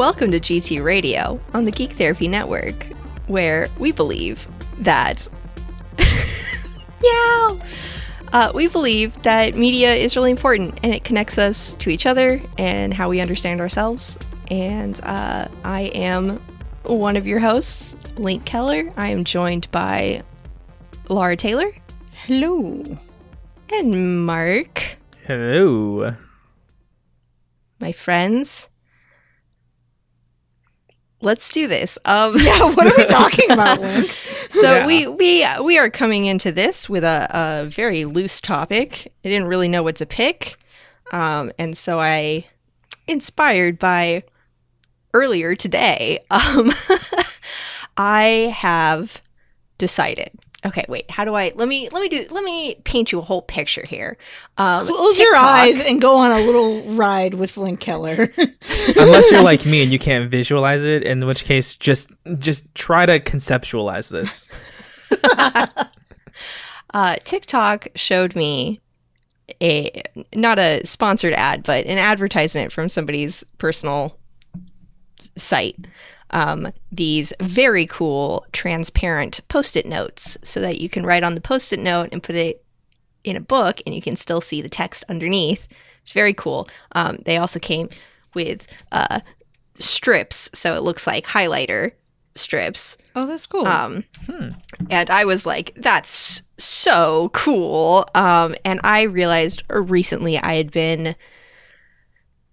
Welcome to GT Radio on the Geek Therapy Network, where we believe that. Meow! Uh, we believe that media is really important and it connects us to each other and how we understand ourselves. And uh, I am one of your hosts, Link Keller. I am joined by Lara Taylor Hello. and Marc, Hello. my friends. Let's do this. Um, Yeah, what are we talking about, Link? So Yeah. we we we are coming into this with a, a very loose topic. I didn't really know what to pick, um, and so I, inspired by earlier today, um, I have decided. Okay, wait. How do I? Let me let me do. Let me paint you a whole picture here. Um, Close your eyes and go on a little ride with Link Keller. Unless you're like me and you can't visualize it, in which case just just try to conceptualize this. uh, TikTok showed me a not a sponsored ad, but an advertisement from somebody's personal site. Um, these very cool transparent post-it notes, so that you can write on the post-it note and put it in a book, and you can still see the text underneath. It's very cool. Um, they also came with uh, strips, so it looks like highlighter strips. oh, that's cool. Um, and I was like, that's so cool. Um, and I realized recently I had been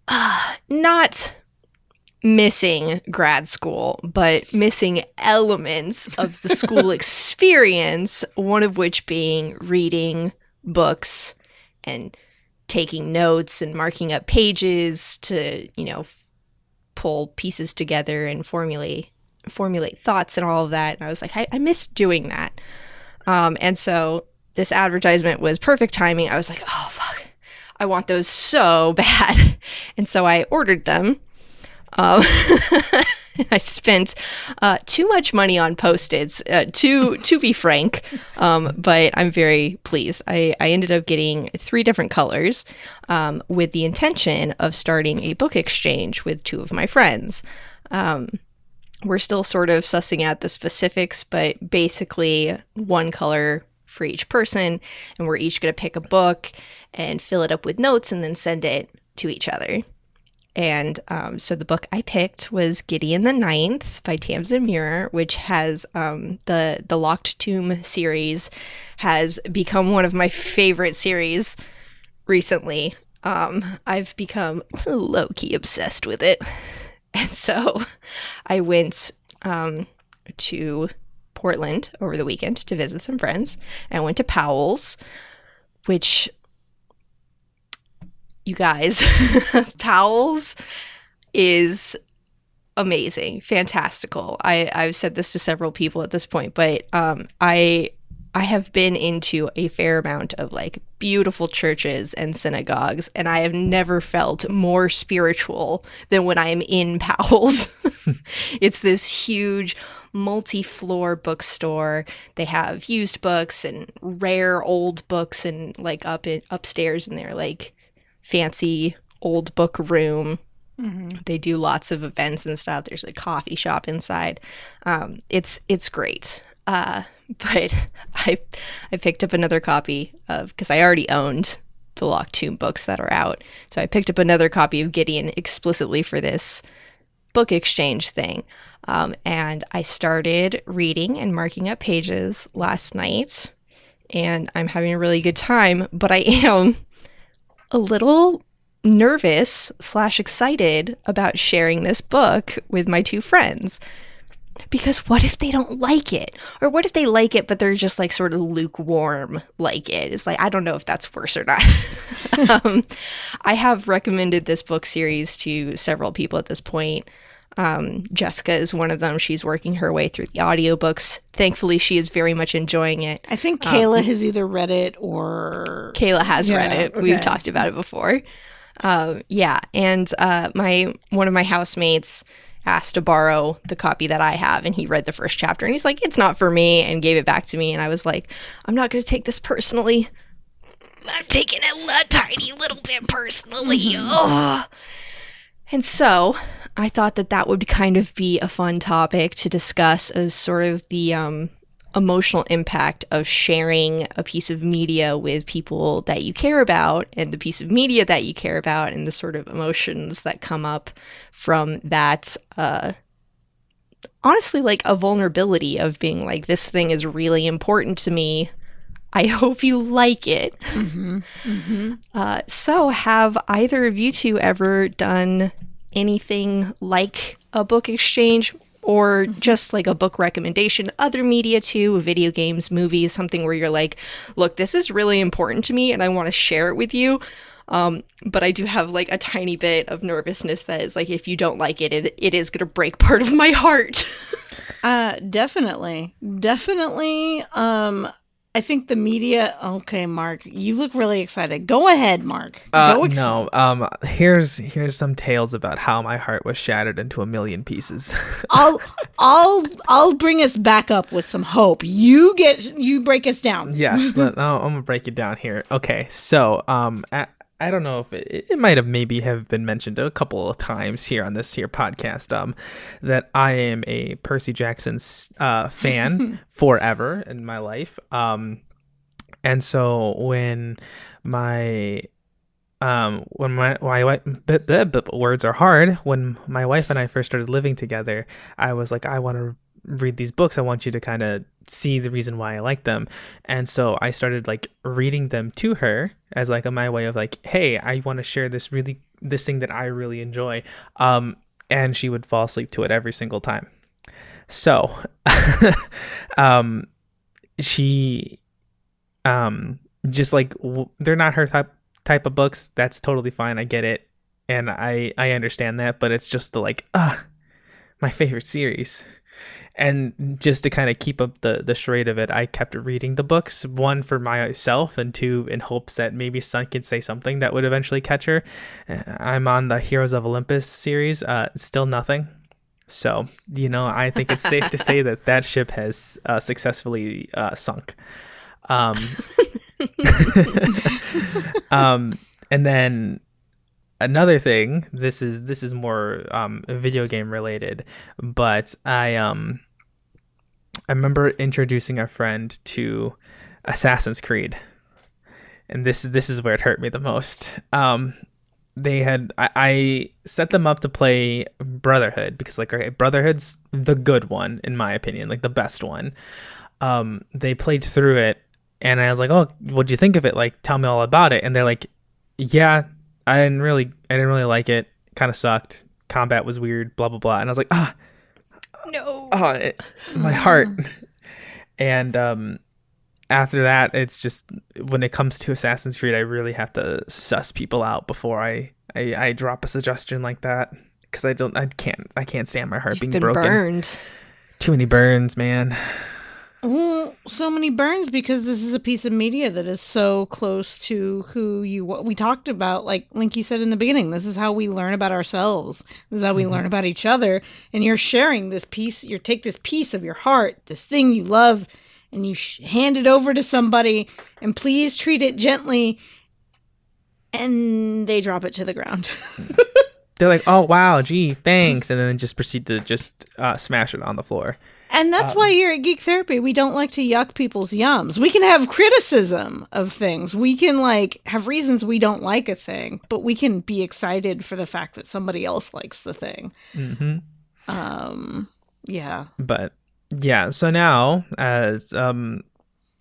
uh, not missing grad school, but missing elements of the school experience, one of which being reading books and taking notes and marking up pages to, you know, f- pull pieces together and formulate formulate thoughts and all of that. And I was like, I, I miss doing that. Um, and so this advertisement was perfect timing. I was like, oh, fuck. I want those so bad. And so I ordered them. Um, I spent uh, too much money on post-its, uh, to to be frank, um, but I'm very pleased. I, I ended up getting three different colors um, with the intention of starting a book exchange with two of my friends. Um, we're still sort of sussing out the specifics, but basically one color for each person, and we're each going to pick a book and fill it up with notes and then send it to each other. And um, so the book I picked was Gideon the Ninth by Tamsin Muir, which has um, the the Locked Tomb series has become one of my favorite series recently. Um, I've become low key obsessed with it. And so I went um, to Portland over the weekend to visit some friends. And went to Powell's, which, you guys, Powell's is amazing, fantastical. I, I've said this to several people at this point, but um, I I have been into a fair amount of like beautiful churches and synagogues, and I have never felt more spiritual than when I am in Powell's. it's this huge multi floor bookstore. They have used books and rare old books, and like up in upstairs in their like fancy old book room. They do lots of events and stuff. There's a coffee shop inside. Um, it's it's great. Uh, but I I picked up another copy of because I already owned the Locked Tomb books that are out. So I picked up another copy of Gideon explicitly for this book exchange thing. Um, and I started reading and marking up pages last night, and I'm having a really good time. But I am a little nervous slash excited about sharing this book with my two friends. Because what if they don't like it? Or what if they like it but they're just like sort of lukewarm like it? It's like i don't know if that's worse or not. Um, i have recommended this book series to several people at this point um, jessica is one of them she's working her way through the audiobooks thankfully she is very much enjoying it I think Kayla has either read it or Kayla has read Yeah, it. We've talked about it before. Um, yeah, and uh, my one of my housemates asked to borrow the copy that I have, and he read the first chapter, and he's like, "It's not for me," and gave it back to me, and I was like, "I'm not going to take this personally. I'm taking it a tiny little bit personally." Ugh. And so, I thought that that would kind of be a fun topic to discuss as sort of the um, emotional impact of sharing a piece of media with people that you care about and the piece of media that you care about and the sort of emotions that come up from that uh, honestly like a vulnerability of being like this thing is really important to me. I hope you like it. Uh, so have either of you two ever done anything like a book exchange or just like a book recommendation other media too video games movies something where you're like look this is really important to me and i want to share it with you. Um, but i do have like a tiny bit of nervousness that is like if you don't like it it, it is going to break part of my heart. Uh, definitely, definitely. Um, I think the media. Okay, Marc, you look really excited. Go ahead, Marc. Uh, Go ex- no. Um. Here's here's some tales about how my heart was shattered into a million pieces. I'll, I'll, I'll bring us back up with some hope. You get, you break us down. yes. let- oh, I'm gonna break it down here. Okay. So, um, I, I don't know if it, it might have maybe have been mentioned a couple of times here on this here podcast. Um, that I am a Percy Jackson uh fan forever in my life. Um, and so when my um when my my wife b- b- b- words are hard when my wife and I first started living together I was like I want to read these books I want you to kind of see the reason why I like them. And so I started like reading them to her as like a, my way of like hey I want to share this really this thing that I really enjoy. Um and she would fall asleep to it every single time. So um she um just like w- they're not her type type of books. That's totally fine. I get it. And i i understand that but it's just the like ah my favorite series and just to kind of keep up the the charade of it i kept reading the books one for myself and two in hopes that maybe sun could say something that would eventually catch her. Uh, i'm on the heroes of olympus series uh still nothing. So you know i think it's safe to say that that ship has uh, successfully uh, sunk. Um um and then another thing this is this is more um video game related but i um i remember introducing a friend to assassin's creed and this is this is where it hurt me the most um they had I, I set them up to play brotherhood because like okay brotherhood's the good one in my opinion like the best one um they played through it and I was like, "Oh, what'd you think of it? Like, tell me all about it." And they're like, "Yeah, I didn't really, I didn't really like it. Kind of sucked. Combat was weird. Blah blah blah." And I was like, "Ah, no oh, it, my heart." And um, after that, it's just when it comes to Assassin's Creed, I really have to suss people out before I I, I drop a suggestion like that because I don't, I can't, I can't stand my heart You've being been broken. burned Too many burns, man. Well, so many burns because this is a piece of media that is so close to who you what we talked about like Link you said in the beginning this is how we learn about ourselves. This is how we learn about each other. And you're sharing this piece you take this piece of your heart this thing you love and you sh- hand it over to somebody and please treat it gently and they drop it to the ground. They're like, "Oh wow, gee, thanks," and then just proceed to just uh, smash it on the floor. And that's why here at Geek Therapy, we don't like to yuck people's yums. We can have criticism of things. We can like have reasons we don't like a thing, but we can be excited for the fact that somebody else likes the thing. hmm Um, yeah. but yeah so now as um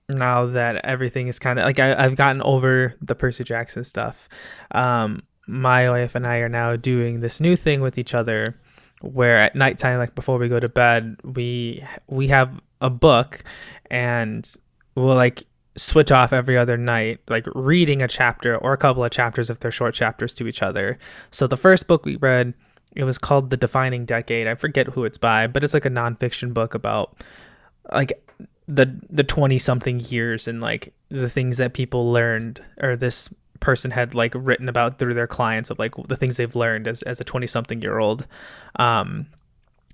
now that everything is kind of like I, i've gotten over the percy jackson stuff um my wife and i are now doing this new thing with each other where at nighttime like before we go to bed we we have a book and we'll like switch off every other night like reading a chapter or a couple of chapters if they're short chapters to each other so the first book we read it was called The Defining Decade. I forget who it's by, but it's like a nonfiction book about like the the 20 something years and like the things that people learned or this person had like written about through their clients of like the things they've learned as, as a 20 something year old um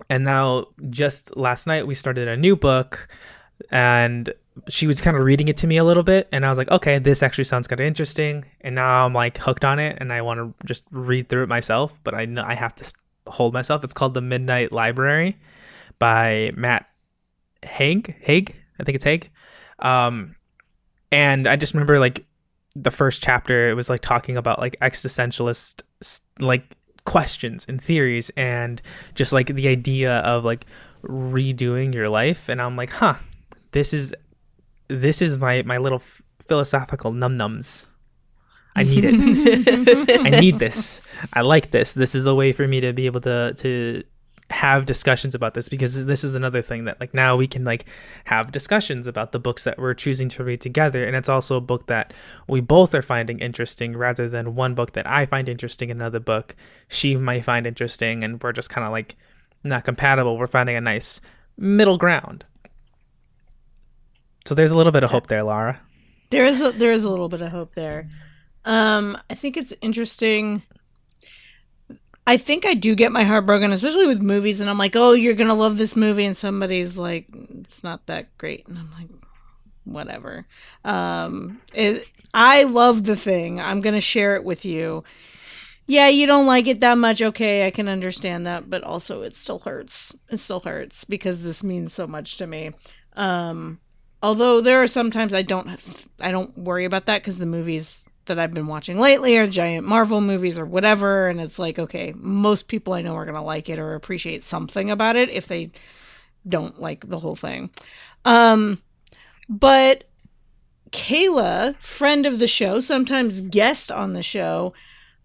and now just last night we started a new book and she was kind of reading it to me a little bit and i was like okay this actually sounds kind of interesting and now i'm like hooked on it and i want to just read through it myself but i know i have to hold myself. It's called The Midnight Library by Matt Haig. Haig, I think it's Haig. Um, and I just remember like the first chapter. It was like talking about like existentialist like questions and theories and just like the idea of like redoing your life. And I'm like, huh, this is this is my my little f- philosophical num nums. I need it. I need this. I like this. This is a way for me to be able to to have discussions about this because this is another thing that like now we can like have discussions about the books that we're choosing to read together. And it's also a book that we both are finding interesting rather than one book that I find interesting another book she might find interesting. And we're just kind of like not compatible. We're finding a nice middle ground. So there's a little bit of hope there Lara. There is a, there is a little bit of hope there. Um I think it's interesting I think I do get my heart broken, especially with movies, and I'm like, oh, you're gonna love this movie, and somebody's like, it's not that great, and I'm like, whatever. Um, it, I love the thing. I'm gonna share it with you. Yeah, you don't like it that much. Okay, I can understand that, but also it still hurts. It still hurts because this means so much to me. Um, although there are sometimes I don't, I don't worry about that because the movie's that I've been watching lately are giant Marvel movies or whatever. And it's like, okay, most people I know are going to like it or appreciate something about it if they don't like the whole thing. Um, but Kayla, friend of the show, sometimes guest on the show,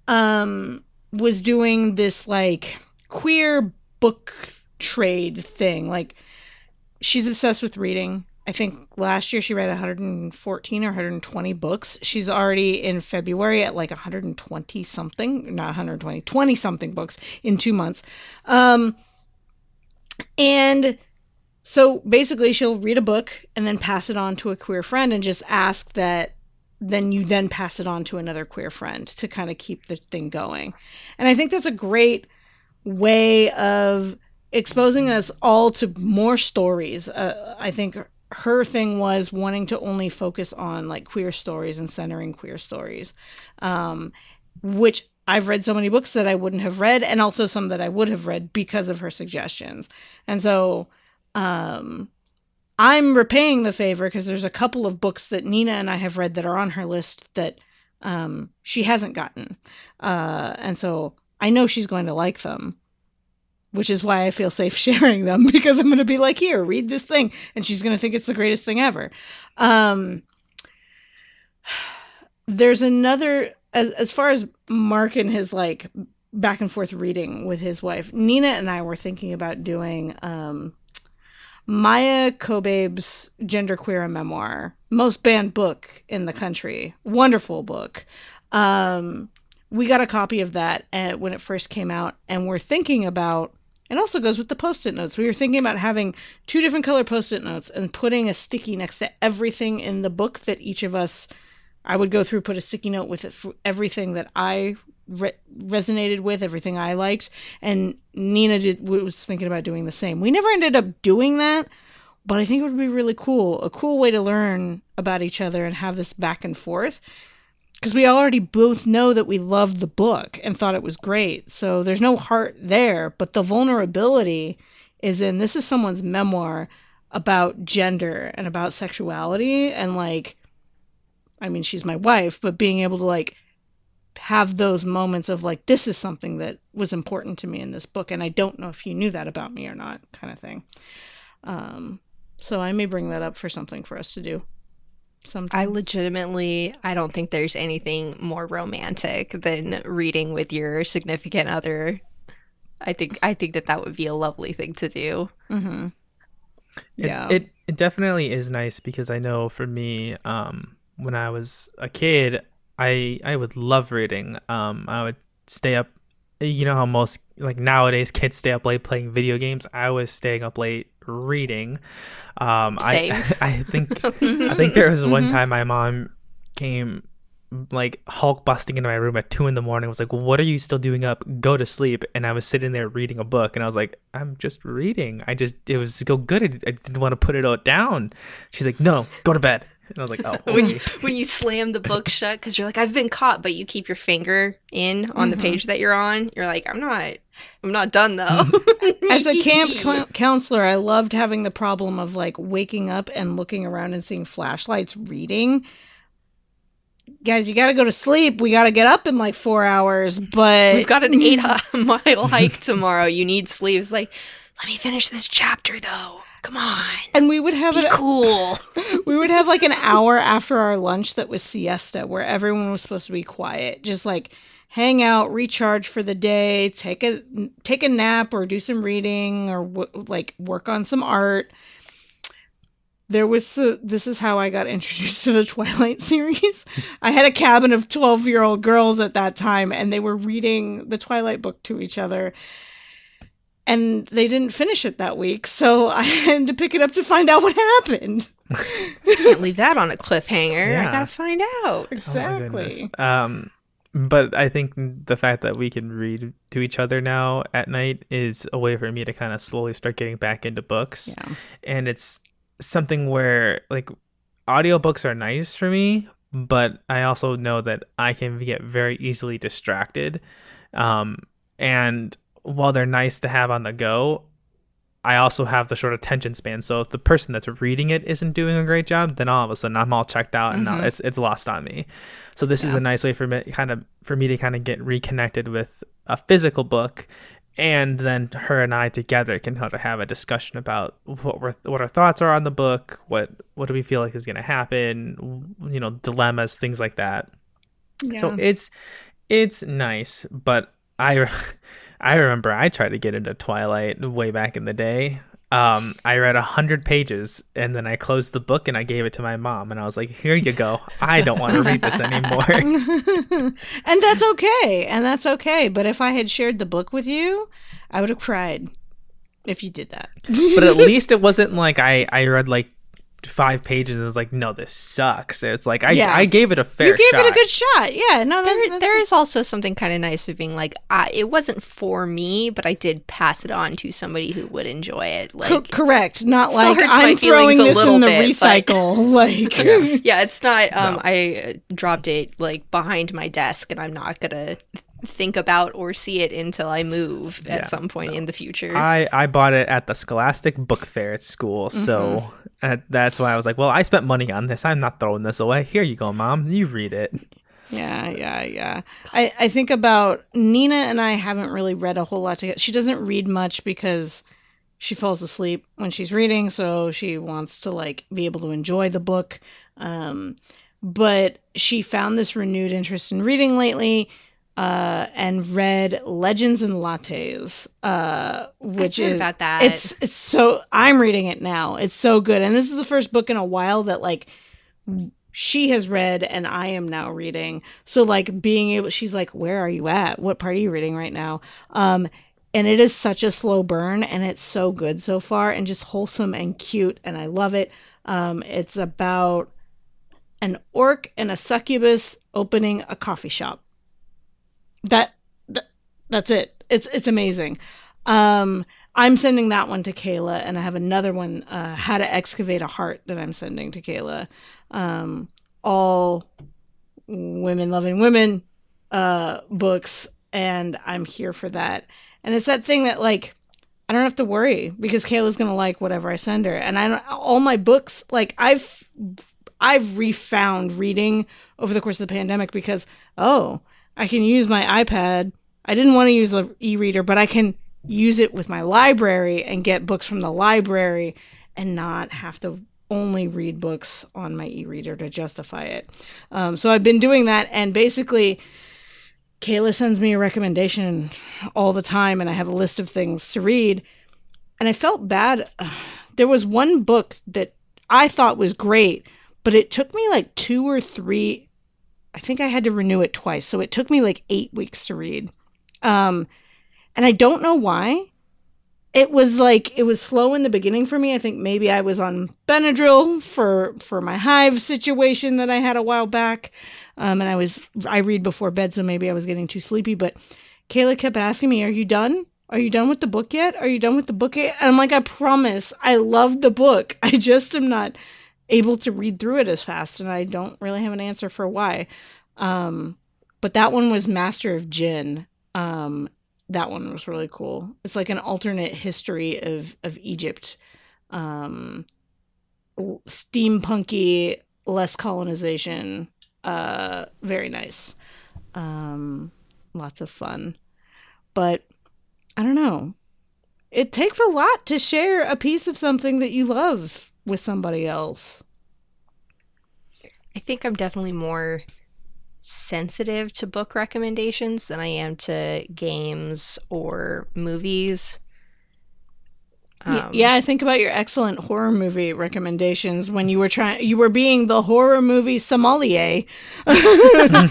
um, was doing this like queer book trade thing. Like, she's obsessed with reading. I think last year she read 114 or 120 books. She's already in February at like 120 something, not 120, 20 something books in two months. Um, and so basically, she'll read a book and then pass it on to a queer friend and just ask that then you then pass it on to another queer friend to kind of keep the thing going. And I think that's a great way of exposing us all to more stories. Uh, I think her thing was wanting to only focus on like queer stories and centering queer stories um, which i've read so many books that i wouldn't have read and also some that i would have read because of her suggestions. And so um, i'm repaying the favor because there's a couple of books that nina and i have read that are on her list that um, she hasn't gotten uh, and so i know she's going to like them which is why I feel safe sharing them because I'm going to be like, here, read this thing. And she's going to think it's the greatest thing ever. Um, there's another, as, as far as Marc and his like back and forth reading with his wife, Nina and I were thinking about doing um, Maia Kobabe's Genderqueer memoir, most banned book in the country. Wonderful book. Um, we got a copy of that uh, when it first came out, and we're thinking about it also goes with the post-it notes. We were thinking about having two different color post-it notes and putting a sticky next to everything in the book that each of us I would go through put a sticky note with it for everything that I re- resonated with, everything I liked, and Nina did was thinking about doing the same. We never ended up doing that, but I think it would be really cool, a cool way to learn about each other and have this back and forth because we already both know that we loved the book and thought it was great. So there's no heart there, but the vulnerability is in this is someone's memoir about gender and about sexuality and like I mean she's my wife, but being able to like have those moments of like this is something that was important to me in this book and I don't know if you knew that about me or not kind of thing. Um so I may bring that up for something for us to do. Sometimes. I legitimately, I don't think there's anything more romantic than reading with your significant other. I think I think that that would be a lovely thing to do. Mm-hmm. It, yeah, it it definitely is nice because I know for me, um, when I was a kid, I I would love reading. Um, I would stay up. You know how most like nowadays kids stay up late playing video games. I was staying up late reading. Um, Same. I I think I think there was one mm-hmm. time my mom came like Hulk busting into my room at two in the morning. Was like, "What are you still doing up? Go to sleep." And I was sitting there reading a book, and I was like, "I'm just reading. I just it was so good. I, I didn't want to put it all down." She's like, "No, go to bed." And I was like, oh, when you when you slam the book shut because you're like I've been caught, but you keep your finger in on the Mhm. page that you're on. You're like I'm not I'm not done though. Mm. As a camp cl- counselor, I loved having the problem of like waking up and looking around and seeing flashlights reading. Guys, you got to go to sleep. We got to get up in like four hours, but We've got an eight mile hike tomorrow. You need sleep. It's like let me finish this chapter though. Come on, and we would have be it. cool. We would have like an hour after our lunch that was siesta, where everyone was supposed to be quiet, just like hang out, recharge for the day, take a take a nap, or do some reading, or w- like work on some art. There was so, this is how I got introduced to the Twilight series. I had a cabin of twelve year old girls at that time, and they were reading the Twilight book to each other. And they didn't finish it that week, so I had to pick it up to find out what happened. Can't leave that on a cliffhanger. Yeah. I gotta find out. Oh my Exactly. goodness. But I think the fact that we can read to each other now at night is a way for me to kind of slowly start getting back into books. Yeah. And it's something where like audiobooks are nice for me, but I also know that I can get very easily distracted. Um, and while they're nice to have on the go, I also have the short attention span. So if the person that's reading it isn't doing a great job, then all of a sudden I'm all checked out and now Mhm. it's it's lost on me. So this is a nice way for me kind of for me to kind of get reconnected with a physical book and then her and I together can kind of have a discussion about what we're, what our thoughts are on the book, what what do we feel like is going to happen, you know, dilemmas, things like that. So it's it's nice, but I I remember I tried to get into Twilight way back in the day. Um, I read a hundred pages and then I closed the book and I gave it to my mom and I was like, "Here you go. I don't want to read this anymore." and that's okay. And that's okay. But if I had shared the book with you, I would have cried if you did that. but at least it wasn't like I I read like five pages and was like, "No, this sucks." It's like I Yeah. I gave it a fair you gave shot. it a good shot. Yeah. No, that, There, that's there is also something kind of nice of being like, I, it wasn't for me, but I did pass it on to somebody who would enjoy it. Co- Like, correct. Not like I'm throwing this in the bit, but- recycle. Like, yeah, it's not. Um, No. I uh, dropped it like behind my desk, and I'm not gonna think about or see it until I move at some point in the future. I, I bought it at the Scholastic Book Fair at school, so uh, that's why I was like, well, I spent money on this. I'm not throwing this away. Here you go, mom. You read it. Yeah, yeah, yeah. I, I think about Nina and I haven't really read a whole lot together. She doesn't read much because she falls asleep when she's reading, so she wants to like be able to enjoy the book. Um, but she found this renewed interest in reading lately. Uh, and read Legends and Lattes, uh, which I've heard is about that. it's it's so I'm reading it now. It's so good, and this is the first book in a while that like she has read and I am now reading. So like being able she's like, Where are you at? What part are you reading right now? Um and it is such a slow burn and it's so good so far and just wholesome and cute and I love it. Um it's about an orc and a succubus opening a coffee shop. That, that that's it. It's it's amazing. Um I'm sending that one to Kayla and I have another one uh how to excavate a heart that I'm sending to Kayla um, all women loving women uh, books, and I'm here for that. And it's that thing that like I don't have to worry because Kayla's gonna like whatever I send her, and I all my books like I've I've refound reading over the course of the pandemic because oh I can use my iPad. I didn't want to use an e-reader, but I can use it with my library and get books from the library and not have to only read books on my e-reader to justify it. Um, so I've been doing that, and basically, Kayla sends me a recommendation all the time, and I have a list of things to read. And I felt bad. There was one book that I thought was great, but it took me like two or three. I think I had to renew it twice, so it took me like eight weeks to read. Um, and I don't know why it was like it was slow in the beginning for me. I think maybe I was on Benadryl for for my hive situation that I had a while back, um, and I was I read before bed, so maybe I was getting too sleepy. But Kayla kept asking me, "Are you done? Are you done with the book yet? Are you done with the book yet?" And I'm like, "I promise, I love the book. I just am not able to read through it as fast, and I don't really have an answer for why. Um, but that one was Master of Djinn. Um, that one was really cool. It's like an alternate history of of Egypt, um, steampunky, less colonization. Uh, very nice. Um, lots of fun, but I don't know. It takes a lot to share a piece of something that you love with somebody else. I think I'm definitely more sensitive to book recommendations than I am to games or movies. Um, yeah, I think about your excellent horror movie recommendations when you were trying you were being the horror movie sommelier. I'm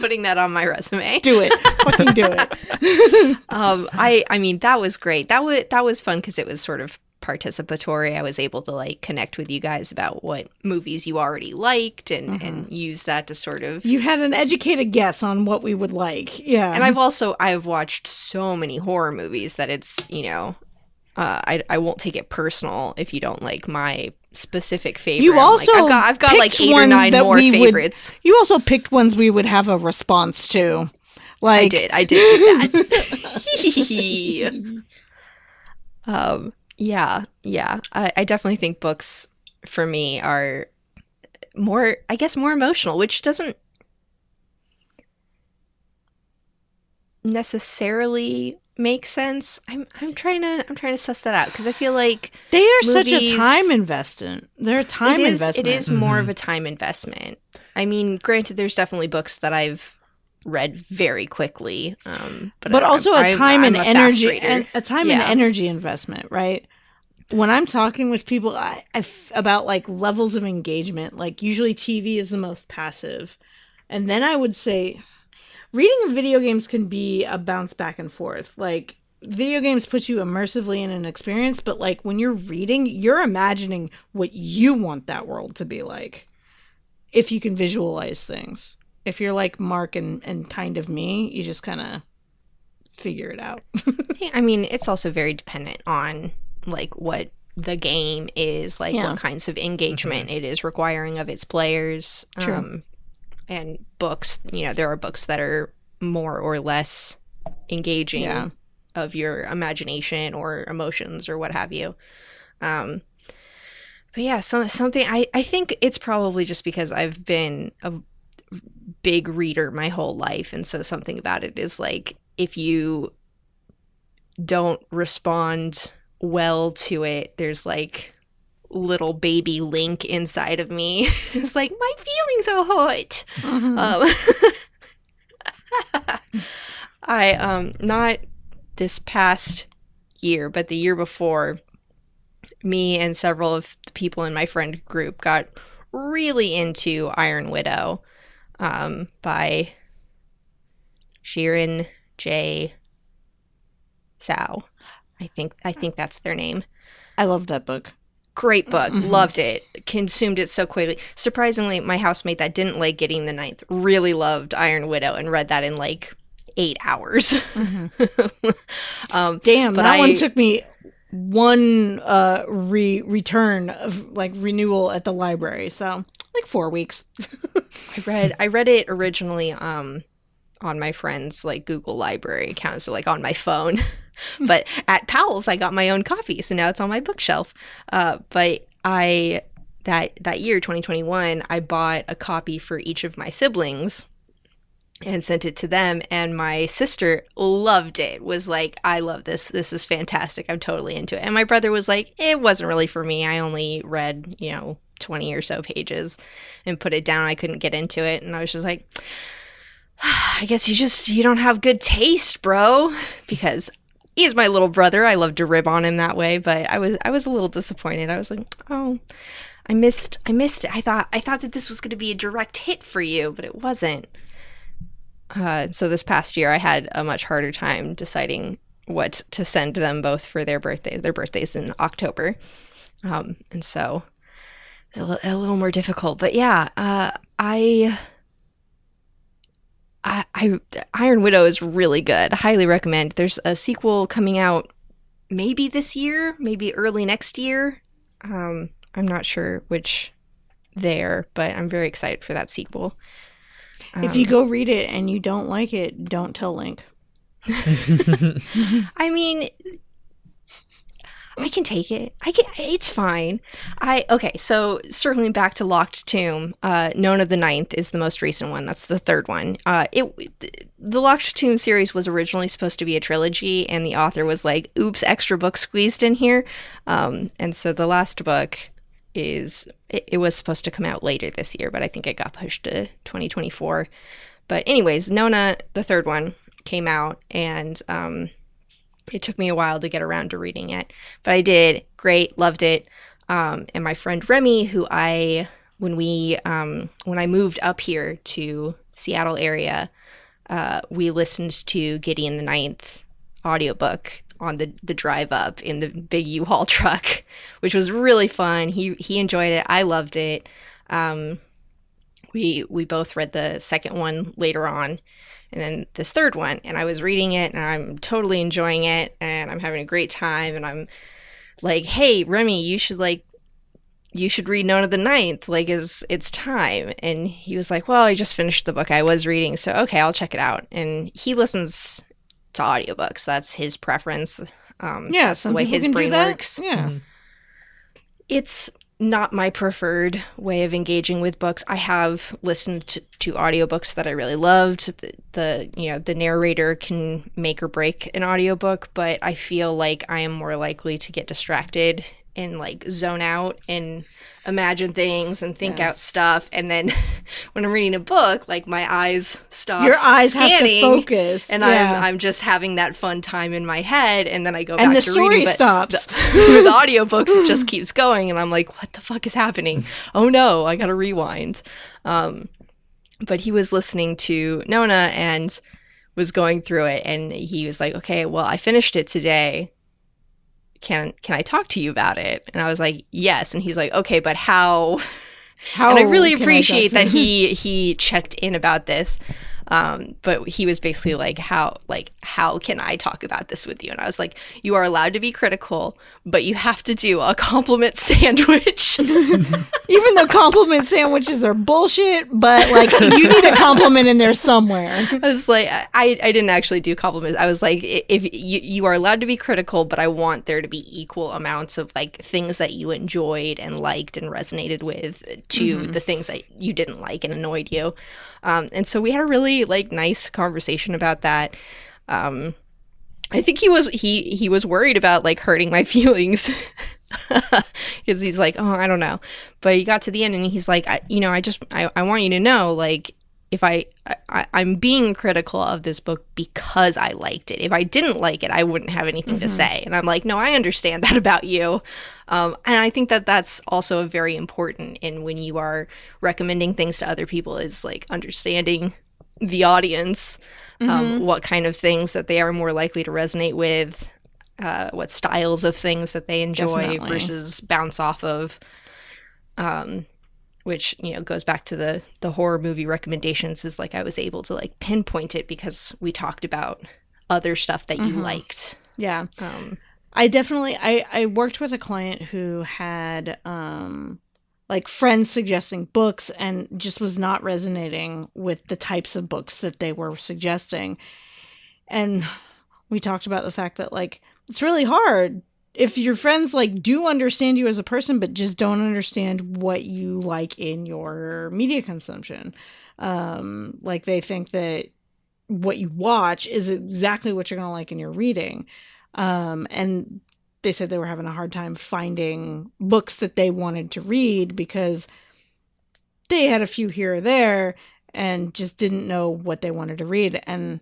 putting that on my resume. Do it. Fucking do it. um I I mean that was great. That was that was fun cuz it was sort of participatory. I was able to like connect with you guys about what movies you already liked and mm-hmm. and use that to sort of You had an educated guess on what we would like. Yeah. And I've also I've watched so many horror movies that it's, you know, uh, I I won't take it personal if you don't like my specific favorite. You also like, I've got I've got like eight or nine more favorites. Would, you also picked ones we would have a response to. Like I did, I did do that. um, yeah, yeah. I, I definitely think books for me are more, I guess, more emotional, which doesn't necessarily make sense. I'm I'm trying to I'm trying to suss that out because I feel like they are movies, such a time investment. They're a time it is, investment. It is more mm-hmm. of a time investment. I mean, granted, there's definitely books that I've read very quickly. Um, but, but also a time I'm, and I'm energy and a time yeah. and energy investment, right? When I'm talking with people I, I f- about like levels of engagement, like usually TV is the most passive, and then I would say reading of video games can be a bounce back and forth. Like video games put you immersively in an experience, but like when you're reading, you're imagining what you want that world to be like. If you can visualize things if you're like Marc and, and kind of me, you just kind of figure it out. I mean, it's also very dependent on like what the game is, like yeah. what kinds of engagement mm-hmm. it is requiring of its players. True. Um, and books, you know, there are books that are more or less engaging yeah. of your imagination or emotions or what have you. Um, but yeah, so, something I, I think it's probably just because I've been a big reader my whole life and so something about it is like if you don't respond well to it there's like little baby link inside of me it's like my feelings are hurt mm-hmm. um, i um not this past year but the year before me and several of the people in my friend group got really into iron widow um, by Xiran Jay Zhao. I think I think that's their name. I love that book. Great book. Mm-hmm. Loved it. Consumed it so quickly. Surprisingly, my housemate that didn't like Gideon the ninth really loved Iron Widow and read that in like eight hours. Mm-hmm. um, Damn, that I, one took me one uh re return of like renewal at the library so like four weeks i read i read it originally um on my friend's like google library account so like on my phone. But at powell's i got my own copy so now it's on my bookshelf. Uh but i that that year 2021 i bought a copy for each of my siblings and sent it to them and my sister loved it was like i love this. This is fantastic. I'm totally into it. And my brother was like it wasn't really for me. I only read you know 20 or so pages and put it down. I couldn't get into it. And i was just like i guess you just you don't have good taste bro because he's my little brother i love to rib on him that way but i was i was a little disappointed i was like oh i missed i missed it i thought i thought that this was going to be a direct hit for you but it wasn't uh, so this past year, I had a much harder time deciding what to send them both for their birthdays. Their birthdays in October, um, and so it's a, a, little more difficult. But yeah, uh, I, I, I, Iron Widow is really good. Highly recommend. There's a sequel coming out maybe this year, maybe early next year. Um, I'm not sure which there, but I'm very excited for that sequel. if you go read it and you don't like it, don't tell Link. I mean, I can take it. I can. It's fine. I okay. So circling back to Locked Tomb, uh, Nona the Ninth is the most recent one. That's the third one. Uh, it the Locked Tomb series was originally supposed to be a trilogy, and the author was like, "Oops, extra book squeezed in here," um, and so the last book is it, it was supposed to come out later this year, but I think it got pushed to 2024. But anyways, Nona the third one came out, and um, it took me a while to get around to reading it, but I did. Great, loved it. Um, and my friend Remy, who I when we um, when I moved up here to Seattle area, uh, we listened to Gideon the Ninth audiobook on the the drive up in the big U-Haul truck, which was really fun. He he enjoyed it. I loved it. Um, we we both read the second one later on, and then this third one and i was reading it and i'm totally enjoying it and i'm having a great time and i'm like hey remy you should like you should read Nona the Ninth. Like, is it's time? And he was like, Well, I just finished the book I was reading, so okay, I'll check it out. And he listens to audiobooks. That's his preference. Um, Yeah, that's the way his brain works. Yeah. It's not my preferred way of engaging with books. I have listened to, to audiobooks that I really loved. The, the you know the narrator can make or break an audiobook, but I feel like I am more likely to get distracted and like zone out and imagine things and think Yeah. out stuff. And then when I'm reading a book, like my eyes stop. Your eyes have to scanning, focus. and yeah. I'm I'm just having that fun time in my head, and then I go and back the to reading. But stops. with audiobooks it just keeps going and i'm like what the fuck is happening oh no i gotta rewind um, but he was listening to nona and was going through it and he was like okay well i finished it today can can i talk to you about it? And i was like yes. And he's like okay but how? How and I really appreciate to- that he he checked in about this. Um, but he was basically like, "How like how can I talk about this with you?" And I was like, "You are allowed to be critical, but you have to do a compliment sandwich." Even though compliment sandwiches are bullshit, but like you need a compliment in there somewhere. I was like, I I didn't actually do compliments. I was like, if you you are allowed to be critical, but I want there to be equal amounts of like things that you enjoyed and liked and resonated with to the things that you didn't like and annoyed you. Um, and so we had a really like nice conversation about that. Um, I think he was he he was worried about like hurting my feelings because he's like, oh, I don't know. But he got to the end and he's like, I, you know, I just I, I want you to know like if I, I I'm being critical of this book because I liked it. If I didn't like it, I wouldn't have anything to say. And I'm like, no, I understand that about you. Um, and I think that that's also very important in when you are recommending things to other people is like understanding the audience, um, what kind of things that they are more likely to resonate with, uh, what styles of things that they enjoy Definitely. versus bounce off of. Um, which you know goes back to the the horror movie recommendations is like I was able to like pinpoint it because we talked about other stuff that you Mhm. liked. Yeah. Um, I definitely I I worked with a client who had um like friends suggesting books and just was not resonating with the types of books that they were suggesting. And we talked about the fact that like it's really hard if your friends like do understand you as a person but just don't understand what you like in your media consumption. Um like they think that what you watch is exactly what you're going to like in your reading um, and they said they were having a hard time finding books that they wanted to read because they had a few here or there and just didn't know what they wanted to read. And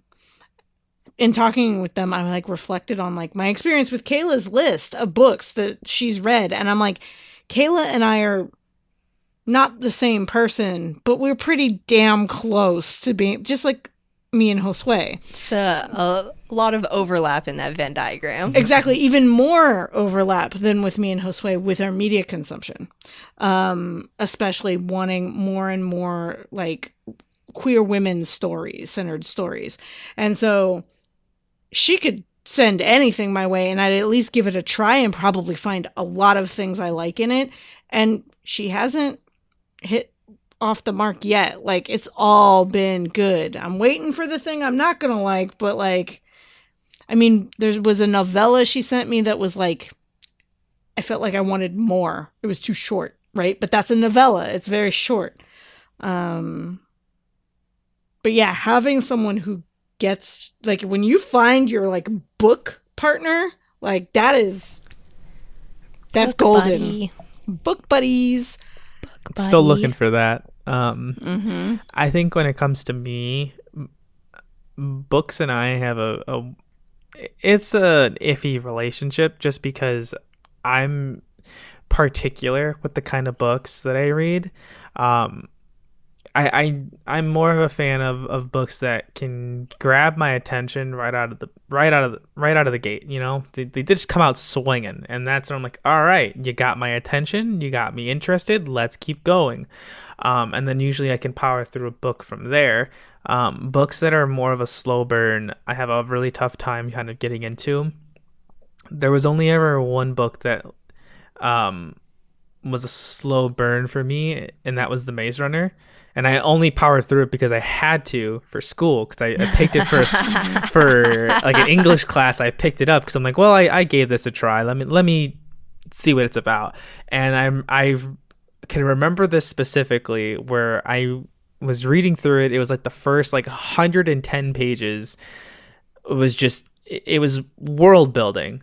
in talking with them i like reflected on like my experience with kayla's list of books that she's read. And i'm like kayla and i are not the same person but we're pretty damn close to being just like me and josue. It's a, a lot of overlap in that Venn diagram. exactly. Even more overlap than with me and Josue with our media consumption. Um especially wanting more and more like queer women's stories centered stories. And so she could send anything my way and I'd at least give it a try and probably find a lot of things I like in it. And she hasn't hit off the mark yet. Like it's all been good. I'm waiting for the thing I'm not gonna like, but like, I mean, there was a novella she sent me that was like, I felt like I wanted more. It was too short, right? But that's a novella. It's very short. Um, but yeah, having someone who gets like when you find your like book partner, like that is that's Book golden. buddy. Book buddies. Book Still looking for that. Um, Mm-hmm. I think when it comes to me, books and I have a, a it's an iffy relationship just because I'm particular with the kind of books that I read. Um, I, I I'm more of a fan of, of books that can grab my attention right out of the right out of the, right out of the gate. You know, they, they just come out swinging, and that's when I'm like, all right, you got my attention, you got me interested, let's keep going. Um, and then usually I can power through a book from there. Um, books that are more of a slow burn, I have a really tough time kind of getting into. There was only ever one book that um, was a slow burn for me, and that was The Maze Runner. And I only powered through it because I had to for school because I, I picked it for a for like an English class. I picked it up because I'm like, well, I, I gave this a try. Let me let me see what it's about. And I'm I can remember this specifically where I was reading through it. It was like the first like 110 pages It was just it was world building.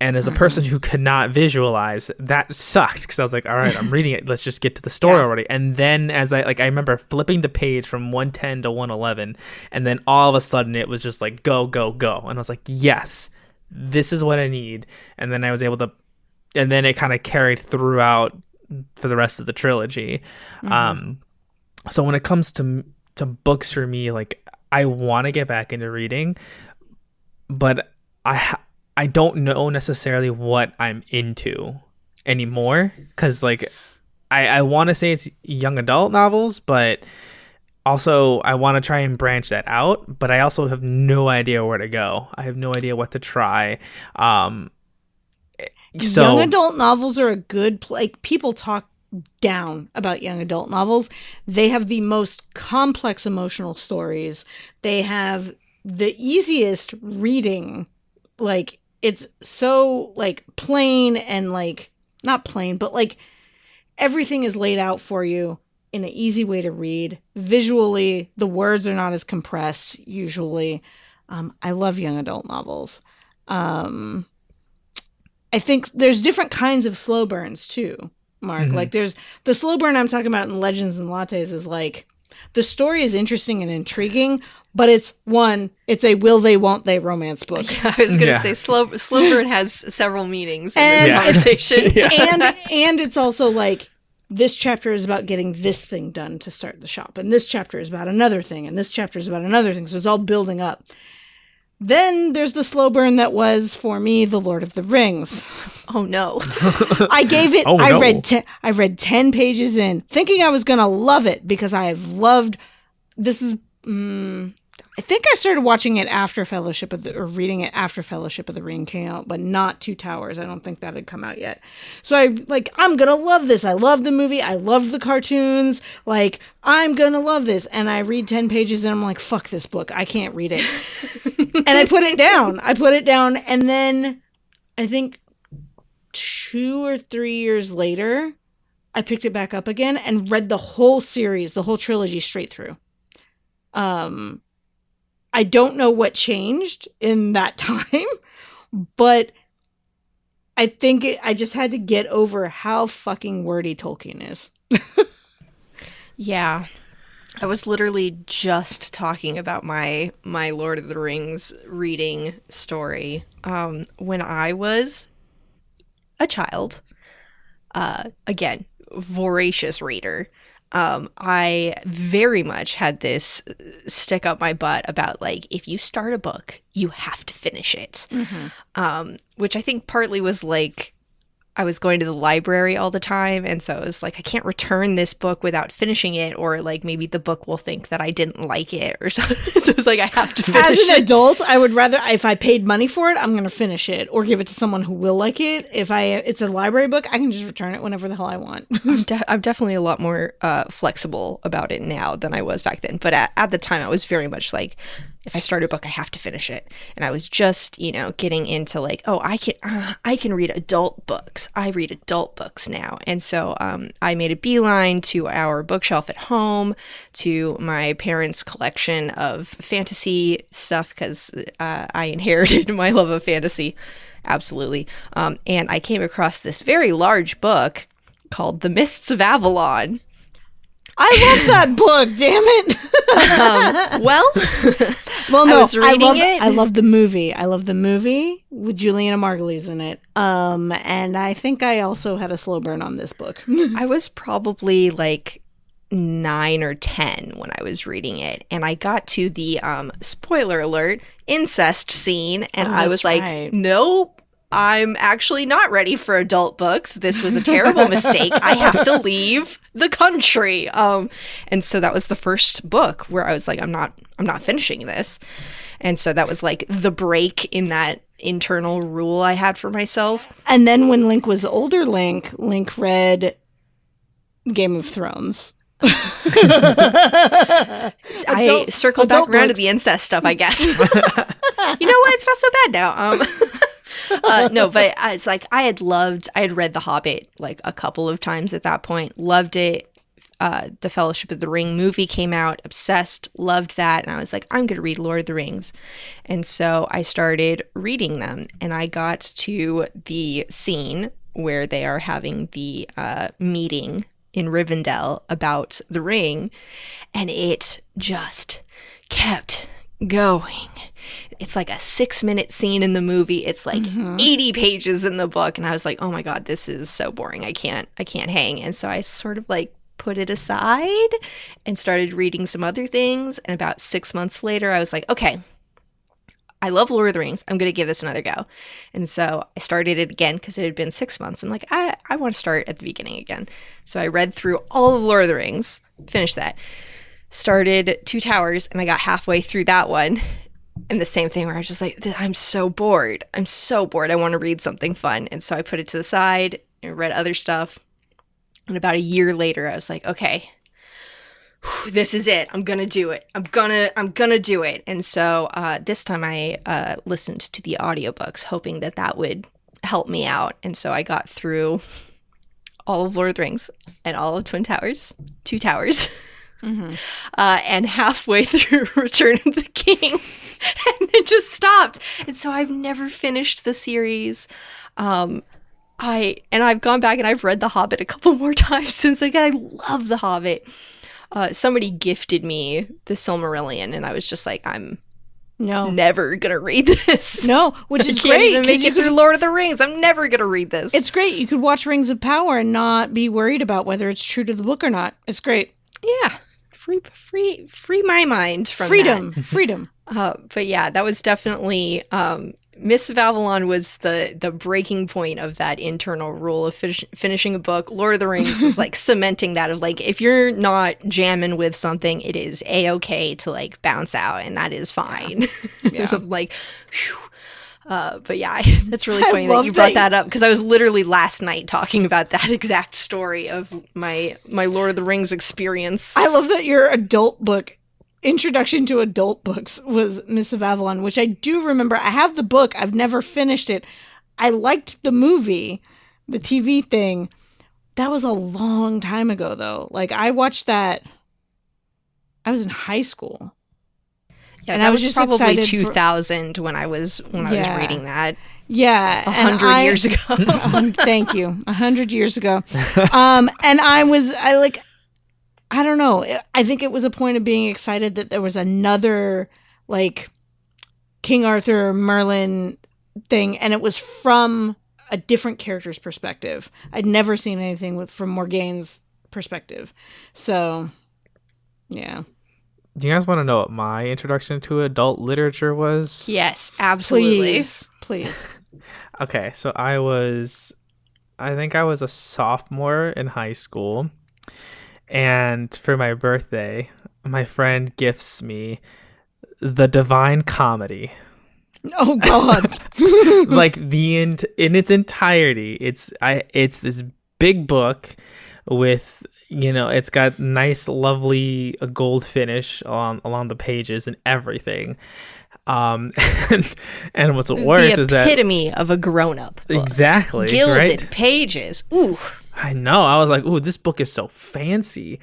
And as a person who could not visualize, that sucked because I was like, all right, I'm reading it. Let's just get to the story Yeah. already. And then as I like I remember flipping the page from 110 to 111 and then all of a sudden it was just like go go go. And I was like, "Yes. This is what I need." And then I was able to and then it kind of carried throughout for the rest of the trilogy. Um, so when it comes to to books for me, like I want to get back into reading, but I I don't know necessarily what I'm into anymore because like I I want to say it's young adult novels, but also I want to try and branch that out, but I also have no idea where to go. I have no idea what to try. Um, so young adult novels are a good like people talk down about young adult novels they have the most complex emotional stories they have the easiest reading like it's so like plain and like not plain but like everything is laid out for you in an easy way to read visually the words are not as compressed usually um, i love young adult novels um, I think there's different kinds of slow burns too, Marc. Mhm. Like there's the slow burn I'm talking about in Legends and Lattes is like the story is interesting and intriguing, but it's one, it's a will they won't they romance book. I was gonna Yeah. say slow slow burn has several meanings in And this Yeah. conversation. Yeah. and and it's also like this chapter is about getting this thing done to start the shop and this chapter is about another thing and this chapter is about another thing so it's all building up then there's the slow burn that was for me the lord of the rings Oh no. I gave it. Oh, I no. read. Te- I read ten pages in, thinking I was gonna love it because I have loved. This is. Mm, I think I started watching it after Fellowship of the, or reading it after Fellowship of the Ring came out, but not Two Towers. I don't think that had come out yet. So I like. I'm gonna love this. I love the movie. I love the cartoons. Like I'm gonna love this. And I read ten pages and I'm like, fuck this book. I can't read it. and I put it down. I put it down, and then I think two or three years later, I picked it back up again and read the whole series, the whole trilogy straight through. Um, I don't know what changed in that time, but I think it, I just had to get over how fucking wordy Tolkien is. Yeah. I was literally just talking about my my Lord of the Rings reading story. Um when I was a child, uh again, voracious reader. Um I very much had this stick up my butt about like if you start a book, you have to finish it. Um which I think partly was like I was going to the library all the time. And so it was like, I can't return this book without finishing it, or like maybe the book will think that I didn't like it or something. so it's like, I have to finish it. As an it. adult, I would rather if I paid money for it, I'm going to finish it or give it to someone who will like it. If I it's a library book, I can just return it whenever the hell I want. I'm, de- I'm definitely a lot more uh, flexible about it now than I was back then. But at, at the time, I was very much like, if I start a book, I have to finish it. And I was just, you know, getting into like, oh, I can, uh, I can read adult books. I read adult books now. And so um, I made a beeline to our bookshelf at home, to my parents' collection of fantasy stuff because uh, I inherited my love of fantasy. Absolutely. Um, and I came across this very large book called The Mists of Avalon. I love that book, damn it. Um, well, well, I no, was reading love, it. I love the movie. I love the movie with Julianna Margulies in it. Um, and I think I also had a slow burn on this book. I was probably like nine or ten when I was reading it, and I got to the um, spoiler alert incest scene, and Oh, I was like, nope. I'm actually not ready for adult books. This was a terrible mistake. I have to leave the country. Um, and so that was the first book where I was like, I'm not, I'm not finishing this. And so that was like the break in that internal rule I had for myself. and then when Link was older, Link, Link read Game of Thrones. I Adult- circled back adult around to the incest stuff, I guess. you know what? It's not so bad now. Um, uh, no, but I- it's like I had loved, I had read The Hobbit like a couple of times at that point, loved it. Uh, the Fellowship of the Ring movie came out, obsessed, loved that. And I was like, I'm going to read Lord of the Rings. And so I started reading them, and I got to the scene where they are having the uh, meeting in Rivendell about the ring, and it just kept going. It's like a six minute scene in the movie. It's like mm-hmm. 80 pages in the book. And I was like, oh my God, this is so boring. I can't, I can't hang. And so I sort of like put it aside and started reading some other things. And about six months later, I was like, okay, I love Lord of the Rings. I'm going to give this another go. And so I started it again because it had been six months. I'm like, I, I want to start at the beginning again. So I read through all of Lord of the Rings, finished that, started Two Towers, and I got halfway through that one. And the same thing where I was just like, I'm so bored. I'm so bored. I want to read something fun. And so I put it to the side and read other stuff. And about a year later, I was like, okay, this is it. I'm gonna do it. I'm gonna I'm gonna do it. And so uh, this time I uh, listened to the audiobooks, hoping that that would help me out. And so I got through all of Lord of the Rings and all of Twin Towers, Two Towers. Uh, and halfway through Return of the King, and then just stopped. And so I've never finished the series. Um, I and I've gone back and I've read The Hobbit a couple more times since. Again, I love The Hobbit. Uh, somebody gifted me the Silmarillion, and I was just like, I'm No. never gonna read this. No, which is great. even make you it could- through Lord of the Rings. I'm never gonna read this. It's great. You could watch Rings of Power and not be worried about whether it's true to the book or not. It's great. yeah, free, free, free my mind from that. Freedom. Freedom. Uh, but yeah, that was definitely um, Mists of Avalon was the the breaking point of that internal rule of finish, finishing a book. Lord of the Rings was like cementing that of like if you're not jamming with something, it is a okay to like bounce out, and that is fine. Yeah. I'm like, phew. Uh, but yeah, I, that's really funny that you brought that that up because I was literally last night talking about that exact story of my my Lord of the Rings experience. I love that your adult book introduction to adult books was Mists of Avalon, which I do remember. I have the book. I've never finished it. I liked the movie, the TV thing. That was a long time ago though. Like I watched that I was in high school. Yeah, And that I was, was just probably excited for- 2000 when I was when I was reading that Yeah, a hundred years ago. hun- thank you. A hundred years ago. Um, and I was, I like, I don't know. I think it was a point of being excited that there was another, like, King Arthur Merlin thing, and it was from a different character's perspective. I'd never seen anything with from Morgaine's perspective. So, yeah. Do you guys want to know what my introduction to adult literature was? yes, absolutely. Please, please. Okay, so I was I think I was a sophomore in high school, and for my birthday, my friend gifts me the Divine Comedy. Oh God. like the ent- in its entirety. It's I it's this big book with you know it's got nice lovely uh, gold finish along along the pages and everything. Um and, and what's worse the is that epitome of a grown-up book. exactly Gilded right? pages. Ooh. I know. I was like, "Ooh, this book is so fancy."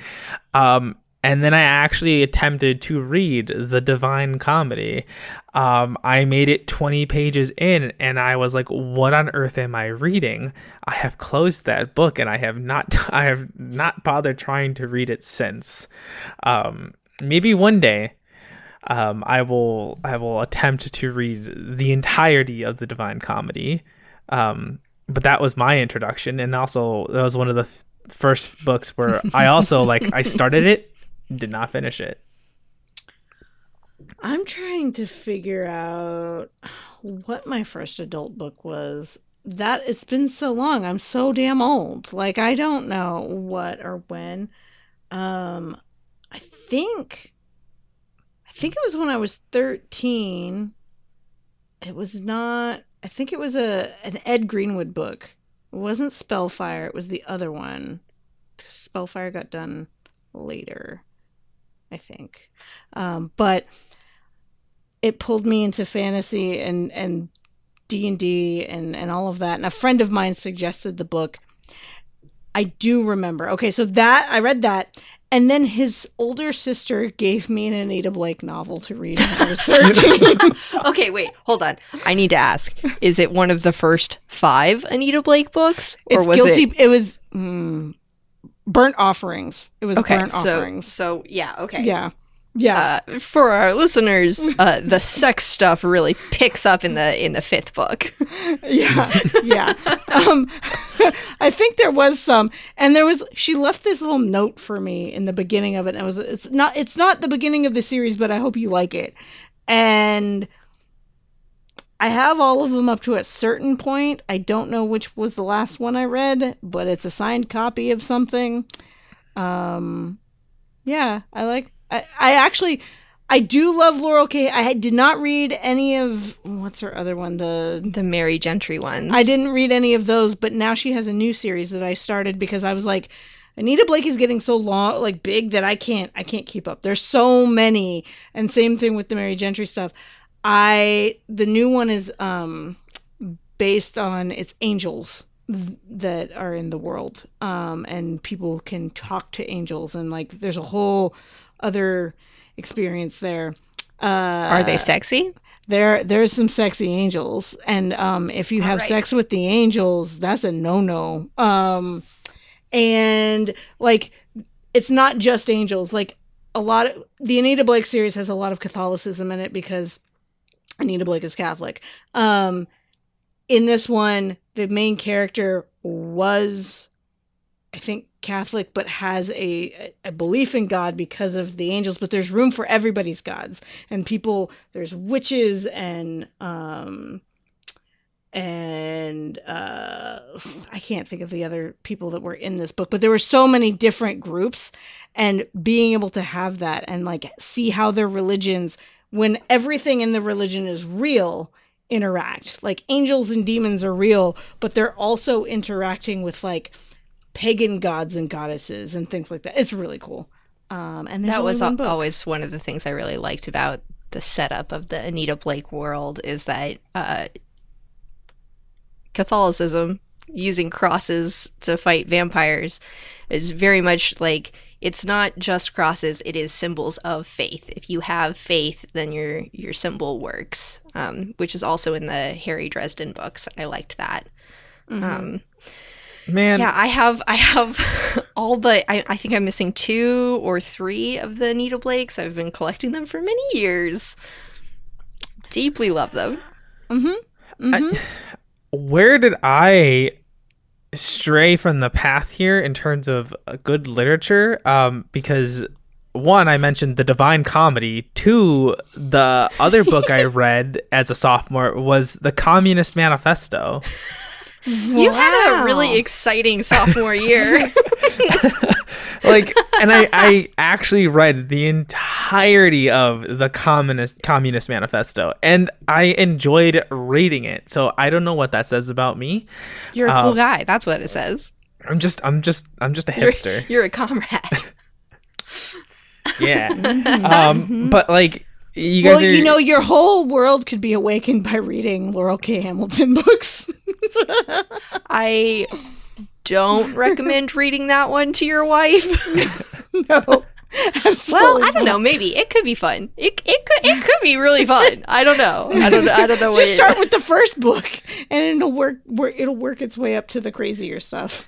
Um, and then I actually attempted to read the Divine Comedy. Um, I made it 20 pages in, and I was like, "What on earth am I reading?" I have closed that book, and I have not. I have not bothered trying to read it since. Um, maybe one day. Um, I will I will attempt to read the entirety of the Divine Comedy. Um, but that was my introduction and also that was one of the f- first books where i also like i started it did not finish it I'm trying to figure out what my first adult book was. That it's been so long. I'm so damn old. Like I don't know what or when. Um I think I think it was when I was 13. It was not I think it was a an Ed Greenwood book. It wasn't Spellfire, it was the other one. Spellfire got done later, I think. Um, but it pulled me into fantasy and and D and D and and all of that. And a friend of mine suggested the book. I do remember. Okay, so that I read that, and then his older sister gave me an Anita Blake novel to read when I was thirteen. Okay, wait, hold on. I need to ask: Is it one of the first five Anita Blake books, or it's was guilty. it? It, was mm, burnt offerings. It was Okay, burnt so offerings. so yeah, okay, Yeah, yeah. Uh, for our listeners, uh, the sex stuff really picks up in the in the fifth book. yeah yeah um i think there was some and there was she left this little note for me in the beginning of it and it was it's not it's not the beginning of the series but i hope you like it and i have all of them up to a certain point i don't know which was the last one i read but it's a signed copy of something um yeah i like i, I actually I do love Laurell K. I did not read any of what's her other one, the The Merry Gentry ones. I didn't read any of those, but now she has a new series that I started because I was like, Anita Blake is getting so long, like big that I can't, I can't keep up. There's so many, and same thing with the Merry Gentry stuff. I the new one is um based on it's angels th- that are in the world, um, and people can talk to angels, and like there's a whole other experience there. Uh, Are they sexy? there there's some sexy angels and um if you have right. sex with the angels that's a no-no um and like it's not just angels like a lot of the anita blake series has a lot of catholicism in it because anita blake is catholic. Um in this one the main character was i think catholic but has a a belief in god because of the angels but there's room for everybody's gods and people there's witches and um and uh I can't think of the other people that were in this book, but there were so many different groups and being able to have that and like see how their religions when everything in the religion is real interact. Like angels and demons are real, but they're also interacting with like pagan gods and goddesses and things like that. It's really cool. Um and that was one always one of the things I really liked about the setup of the Anita Blake world is that uh, Catholicism using crosses to fight vampires is very much like it's not just crosses it is symbols of faith. If you have faith then your your symbol works um, which is also in the harry dresden books. I liked that. Mhm. um, man. yeah i have i have all but I, I think i'm missing two or three of the anita blakes. I've been collecting them for many years. Deeply love them. Mhm. Mhm. where did I stray from the path here in terms of uh, good literature? Um, because one, I mentioned the Divine Comedy. Two, the other book I read as a sophomore was the Communist Manifesto. You had a really exciting sophomore year. like and I, I actually read the entirety of the communist communist manifesto and i enjoyed reading it so i don't know what that says about me You're a cool Um, guy. That's what it says. i'm just i'm just i'm just a You're, hipster you're a comrade. yeah Mm-hmm. um but like you well, guys are you know, your whole world could be awakened by reading Laurell K. Hamilton books. I don't recommend reading that one to your wife. no. Well, I don't know. Maybe it could be fun. It, it could it could be really fun. I don't know. I don't I don't know. what Just it- start with the first book, and it'll work. work it'll work its way up to the crazier stuff.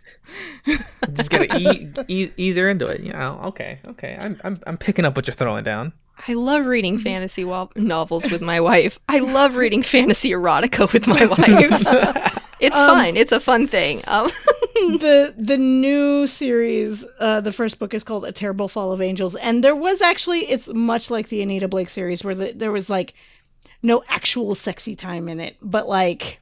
just gotta e- e- ease her into it you know okay okay I'm, I'm i'm picking up what you're throwing down I love reading fantasy wa- novels with my wife. I love reading fantasy erotica with my wife. It's fun. It's a fun thing. Um, the the new series, uh, the first book is called A Terrible Fall of Angels, and there was actually it's much like the Anita Blake series where the, there was like no actual sexy time in it, but like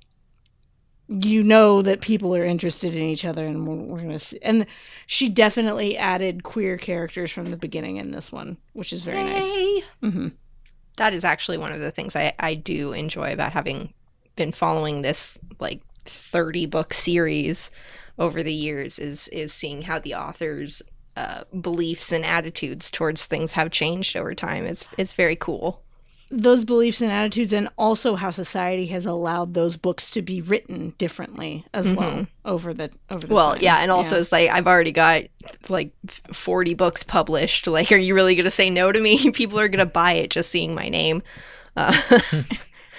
you know that people are interested in each other, and we're, we're gonna see. And she definitely added queer characters from the beginning in this one, which is very nice. Yay. hmm That is actually one of the things I, I do enjoy about having been following this like 30 book series over the years is is seeing how the authors uh, beliefs and attitudes towards things have changed over time. It's it's very cool. Those beliefs and attitudes, and also how society has allowed those books to be written differently as well over the over the Well, time. yeah, and also it's like I've already got like 40 books published. Like, are you really going to say no to me? People are going to buy it just seeing my name. Uh,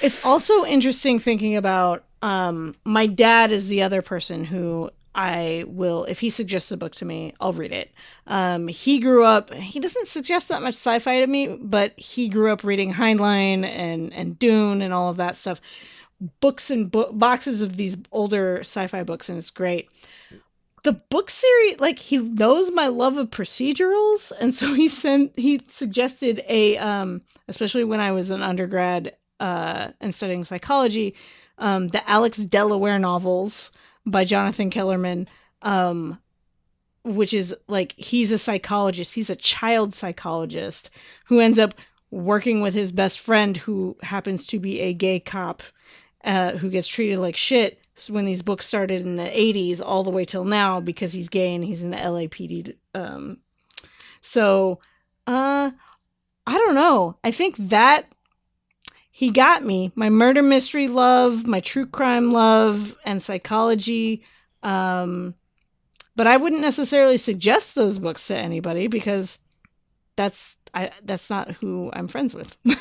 It's also interesting thinking about um my dad is the other person who I will if he suggests a book to me, I'll read it. Um he grew up he doesn't suggest that much sci-fi to me, but he grew up reading Heinlein and and Dune and all of that stuff. Books and bo- boxes of these older sci-fi books and it's great. The book series like he knows my love of procedurals and so he sent he suggested a um especially when I was an undergrad uh, and studying psychology, um, the Alex Delaware novels by Jonathan Kellerman, um, which is like he's a psychologist, he's a child psychologist who ends up working with his best friend who happens to be a gay cop uh, who gets treated like shit when these books started in the 80s all the way till now because he's gay and he's in the LAPD. Um, so, uh, I don't know. I think that he got me my murder mystery love my true crime love and psychology um but i wouldn't necessarily suggest those books to anybody because that's i that's not who i'm friends with.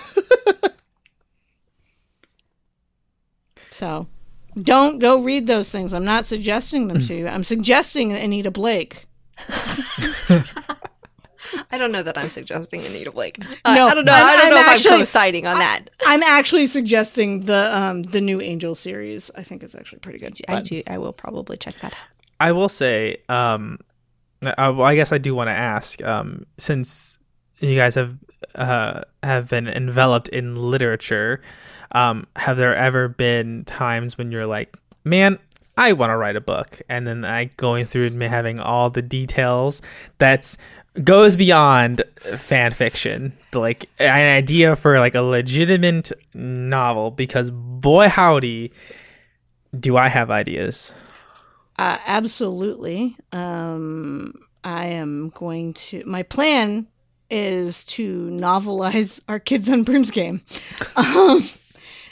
So don't go read those things. I'm not suggesting them to you. I'm suggesting anita blake I don't know that I'm suggesting Anita Blake. No, I don't know. I'm- I don't I'm know if actually- I'm co-signing on that. i'm actually suggesting the um the new angel series i think it's actually pretty good I but- do. I will probably check that out. I will say, um, I, well, I guess I do want to ask, um, since you guys have uh, have been enveloped in literature, um, have there ever been times when you're like, man, I want to write a book, and then I going through and having all the details that's goes beyond fan fiction, like an idea for like a legitimate novel, because boy howdy, do I have ideas. Uh, absolutely. Um, I am going to. My plan is to novelize our Kids on Brooms game. Um,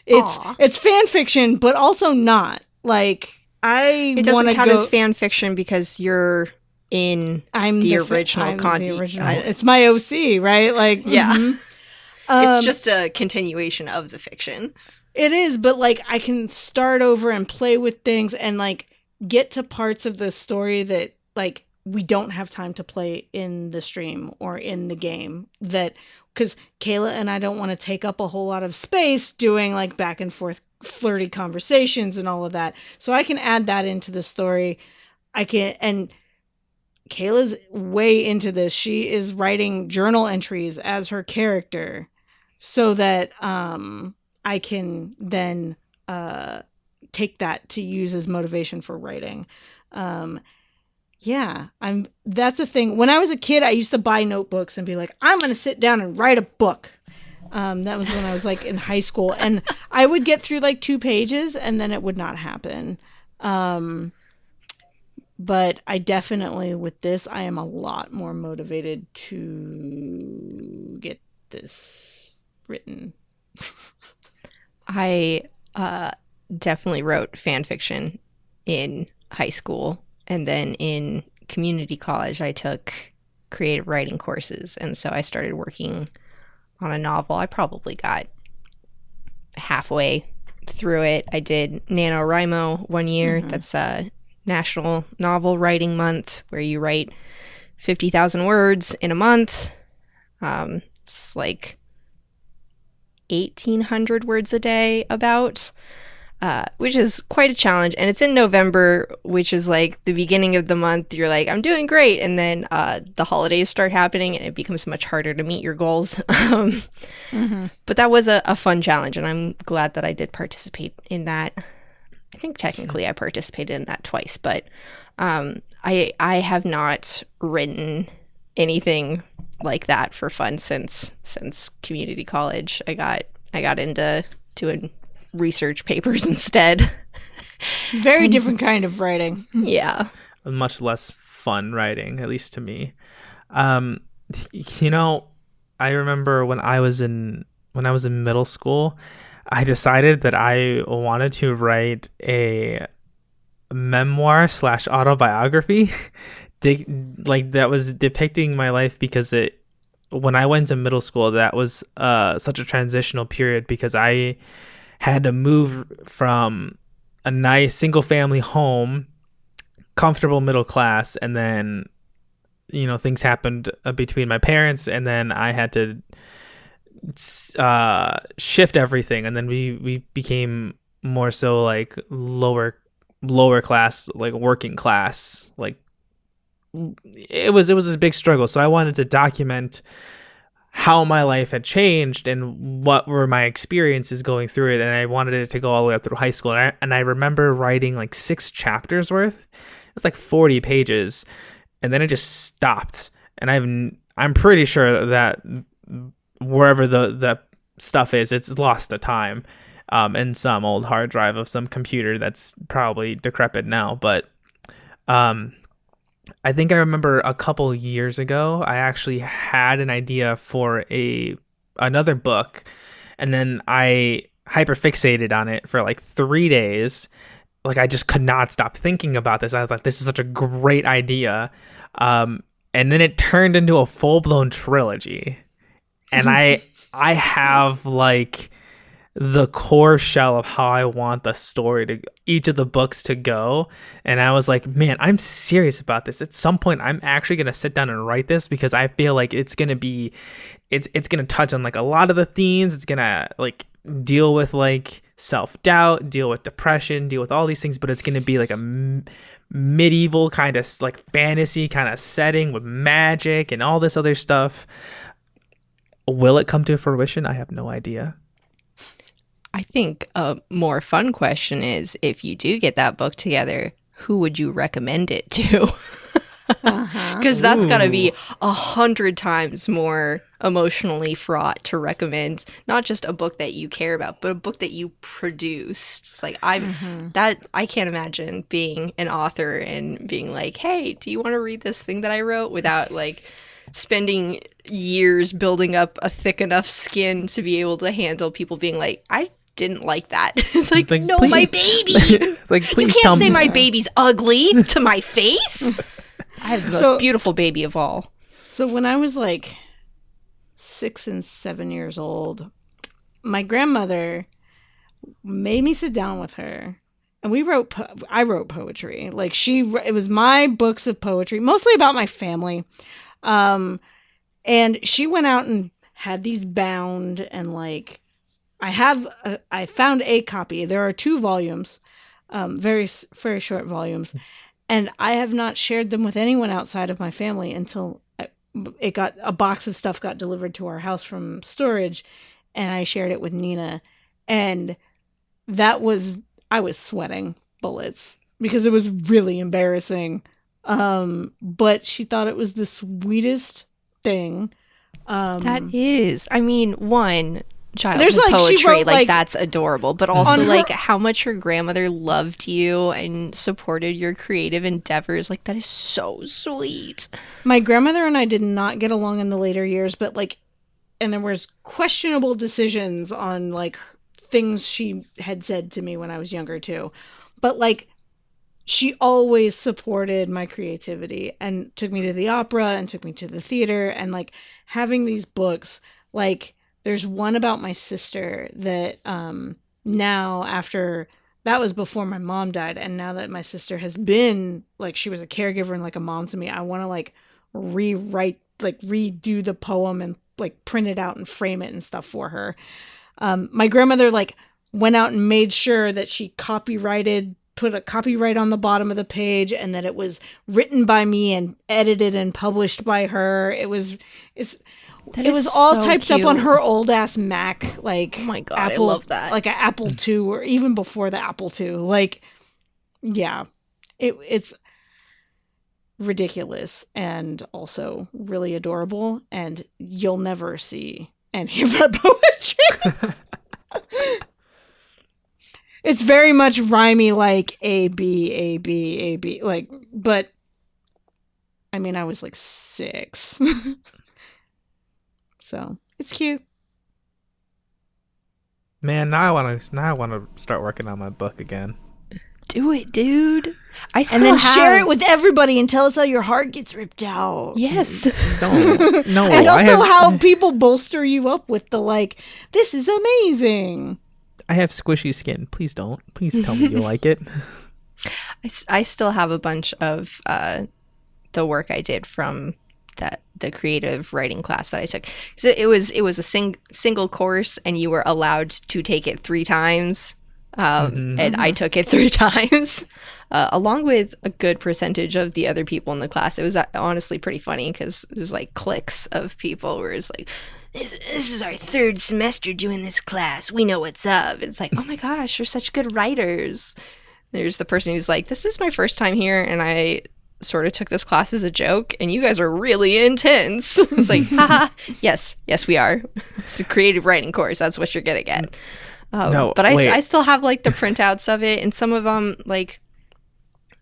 it's Aw. it's fan fiction, but also not. Like I It doesn't count go. as fan fiction because you're in. I'm the fa- original I'm the original. It's my OC, right? Like Yeah. mhm. Um, it's just a continuation of the fiction. It is, but like I can start over and play with things and like get to parts of the story that like we don't have time to play in the stream or in the game that because Kayla and I don't want to take up a whole lot of space doing like back and forth flirty conversations and all of that. So I can add that into the story. I can and Kayla's way into this. She is writing journal entries as her character so that um I can then uh take that to use as motivation for writing. Um, yeah, I'm. That's a thing. When I was a kid, I used to buy notebooks and be like, I'm going to sit down and write a book. Um, that was when I was like in high school, and I would get through like two pages, and then it would not happen. Um, but I definitely with this, I am a lot more motivated to get this written. I uh, definitely wrote fan fiction in high school, and then in community college, I took creative writing courses, and so I started working on a novel. I probably got halfway through it. I did NaNoWriMo one year. Mhm. That's a National Novel Writing Month where you write 50,000 words in a month. Um, it's like 1,800 words a day, about, uh, which is quite a challenge. And it's in November, which is like the beginning of the month. You're like, I'm doing great. And then uh, the holidays start happening and it becomes much harder to meet your goals. um, Mm-hmm. but that was a, a fun challenge. And I'm glad that I did participate in that. I think technically I participated in that twice, but um, I I have not written anything like that for fun since since community college. I got I got into doing research papers instead. Very different kind of writing. yeah. much less fun writing, at least to me. Um, you know, I remember when I was in when I was in middle school, I decided that I wanted to write a memoir slash autobiography, like that was depicting my life because it when I went to middle school, that was uh, such a transitional period because I had to move from a nice single family home comfortable middle class and then you know things happened uh, between my parents and then i had to uh shift everything and then we we became more so like lower lower class like working class like it was it was a big struggle. So i wanted to document how my life had changed and what were my experiences going through it and i wanted it to go all the way up through high school. And i, and I remember writing like six chapters worth. It was like 40 pages. And then it just stopped. And i've i'm pretty sure that wherever the the stuff is it's lost to time um in some old hard drive of some computer that's probably decrepit now but um I think I remember a couple years ago I actually had an idea for a another book and then I hyperfixated on it for like 3 days like I just could not stop thinking about this. I was like this is such a great idea. Um and then it turned into a full-blown trilogy. And I I have like the core shell of how I want the story to each of the books to go. And I was like, man, I'm serious about this. At some point I'm actually gonna sit down and write this because I feel like it's gonna be it's it's gonna touch on like a lot of the themes. It's gonna like deal with like self-doubt, deal with depression, deal with all these things, but it's gonna be like a m- medieval kind of like fantasy kind of setting with magic and all this other stuff. Will it come to fruition? I have no idea. I think a more fun question is if you do get that book together, who would you recommend it to? Uh-huh. Because that's got to be a hundred times more emotionally fraught to recommend not just a book that you care about, but a book that you produced. It's like I'm Mhm. that I can't imagine being an author and being like, "Hey, do you want to read this thing that I wrote?" without like spending years building up a thick enough skin to be able to handle people being like, "I didn't like that." it's like, Like, "No, please- my baby." It's like, you can't tell say my baby's ugly to my face. I have the most beautiful baby of all. So when I was like six and seven years old, my grandmother made me sit down with her, and we wrote. Po- I wrote poetry. Like she, it was my books of poetry, mostly about my family. Um, and she went out and had these bound, and like I have, a, I found a copy. There are two volumes, um, very very short volumes, and I have not shared them with anyone outside of my family until I- it got a box of stuff got delivered to our house from storage, and I shared it with Nina, and that was I was sweating bullets because it was really embarrassing. Um, but she thought it was the sweetest thing. Um, That is. I mean, one childhood There's, like, poetry, wrote, like, like- that's adorable, but also her- like how much her grandmother loved you and supported your creative endeavors. Like that is so sweet. my grandmother and I did not get along in the later years, but like, and there was questionable decisions on like things she had said to me when I was younger too. But like, she always supported my creativity and took me to the opera and took me to the theater and like having these books. Like, there's one about my sister that um now after that was before my mom died and now that my sister has been like she was a caregiver and like a mom to me i want to like rewrite like redo the poem and like print it out and frame it and stuff for her um my grandmother like went out and made sure that she copyrighted put a copyright on the bottom of the page and that it was written by me and edited and published by her it was it's That it is was all so typed up on her old ass Mac, like Oh my God, I love that. like an Apple mm. II, or even before the Apple II. Like, yeah, it it's ridiculous and also really adorable, and you'll never see any of her poetry. it's very much rhymey, like A B A B A B, like, but I mean, I was like six. So it's cute. Man, now I want to now I want to start working on my book again. Do it, dude. I still and then have... share it with everybody and tell us how your heart gets ripped out. Yes. No, no, and I also have, how people bolster you up with the like, this is amazing. I have squishy skin. Please don't. Please tell me you like it. I, I still have a bunch of uh, the work I did from that the creative writing class that I took. So it was it was a sing, single course, and you were allowed to take it three times. Um, And I took it three times, uh, along with a good percentage of the other people in the class. It was uh, honestly pretty funny because it was like cliques of people where it's like, this, this is our third semester doing this class. We know what's up. It's like, oh my gosh, you're such good writers. There's the person who's like, this is my first time here, and I sort of took this class as a joke, and you guys are really intense. it's like, haha, yes, yes, we are. It's a creative writing course. That's what you're gonna get. Um, No, but I, wait. I still have like the printouts of it, and some of them, like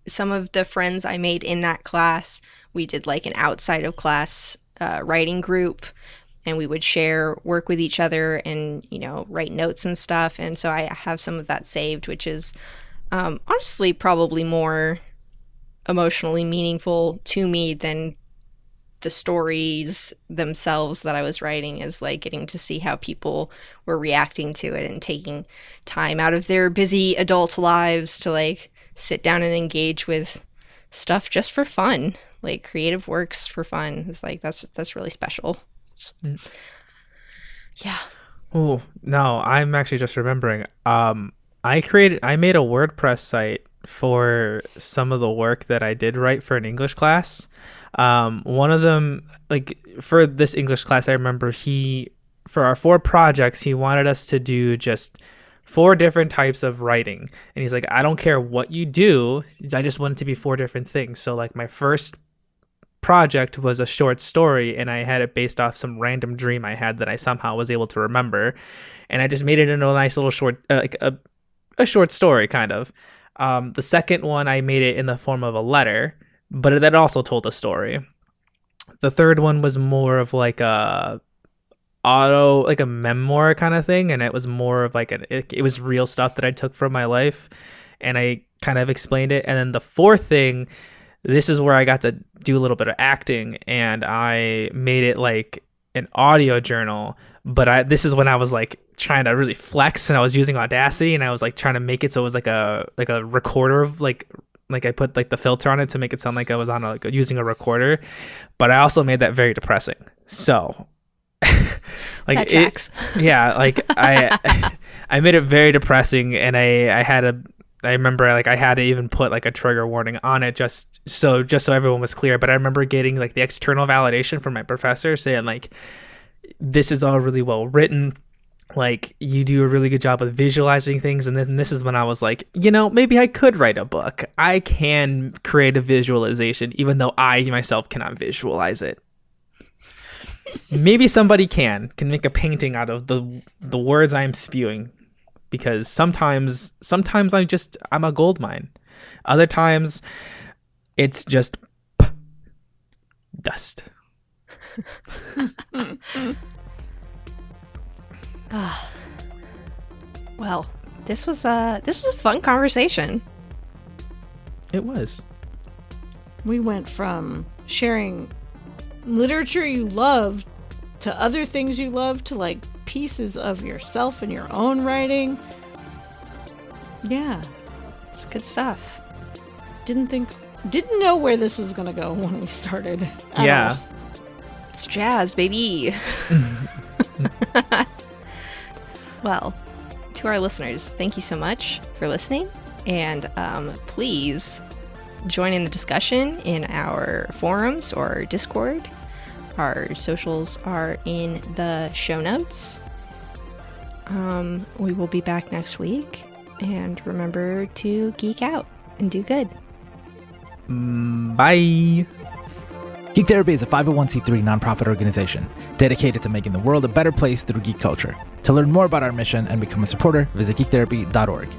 some of the friends I made in that class, we did like an outside of class uh, writing group, and we would share work with each other and you know write notes and stuff. And so I have some of that saved, which is um, honestly probably more emotionally meaningful to me than the stories themselves that I was writing is like getting to see how people were reacting to it and taking time out of their busy adult lives to like sit down and engage with stuff just for fun like creative works for fun it's like that's that's really special yeah Oh no, I'm actually just remembering. Um, I created, I made a WordPress site for some of the work that I did write for an English class. Um, one of them, like for this English class, I remember he, for our four projects, he wanted us to do just four different types of writing, and he's like, I don't care what you do, I just want it to be four different things. So like my first project was a short story and I had it based off some random dream I had that I somehow was able to remember and I just made it into a nice little short uh, like a a short story kind of. Um, the second one I made it in the form of a letter, but that also told a story. The third one was more of like a auto like a memoir kind of thing and it was more of like an it, it was real stuff that I took from my life and I kind of explained it and then the fourth thing this is where I got to do a little bit of acting and I made it like an audio journal but I this is when I was like trying to really flex and I was using Audacity and I was like trying to make it so it was like a like a recorder of like like I put like the filter on it to make it sound like I was on a, like using a recorder but I also made that very depressing. So like it- yeah like i i made it very depressing and i i had a i remember like i had to even put like a trigger warning on it just so just so everyone was clear but i remember getting like the external validation from my professor saying like this is all really well written. Like you do a really good job of visualizing things. And then this is when i was like you know maybe i could write a book. I can create a visualization even though i myself cannot visualize it. Maybe somebody can can make a painting out of the the words i'm spewing because sometimes sometimes i'm just i'm a gold mine. Other times it's just p- dust. Ah. Well, this was a this was a fun conversation. it was. We went from sharing literature you love to other things you love to like pieces of yourself in your own writing. Yeah, It's good stuff. didn't think, didn't know where this was gonna go when we started. yeah. It's jazz, baby. well, to our listeners, thank you so much for listening. And um, please join in the discussion in our forums or Discord. Our socials are in the show notes. Um, we will be back next week. And remember to geek out and do good. Mm, bye Geek Therapy is a 501c3 nonprofit organization dedicated to making the world a better place through geek culture. To learn more about our mission and become a supporter, visit geektherapy.org.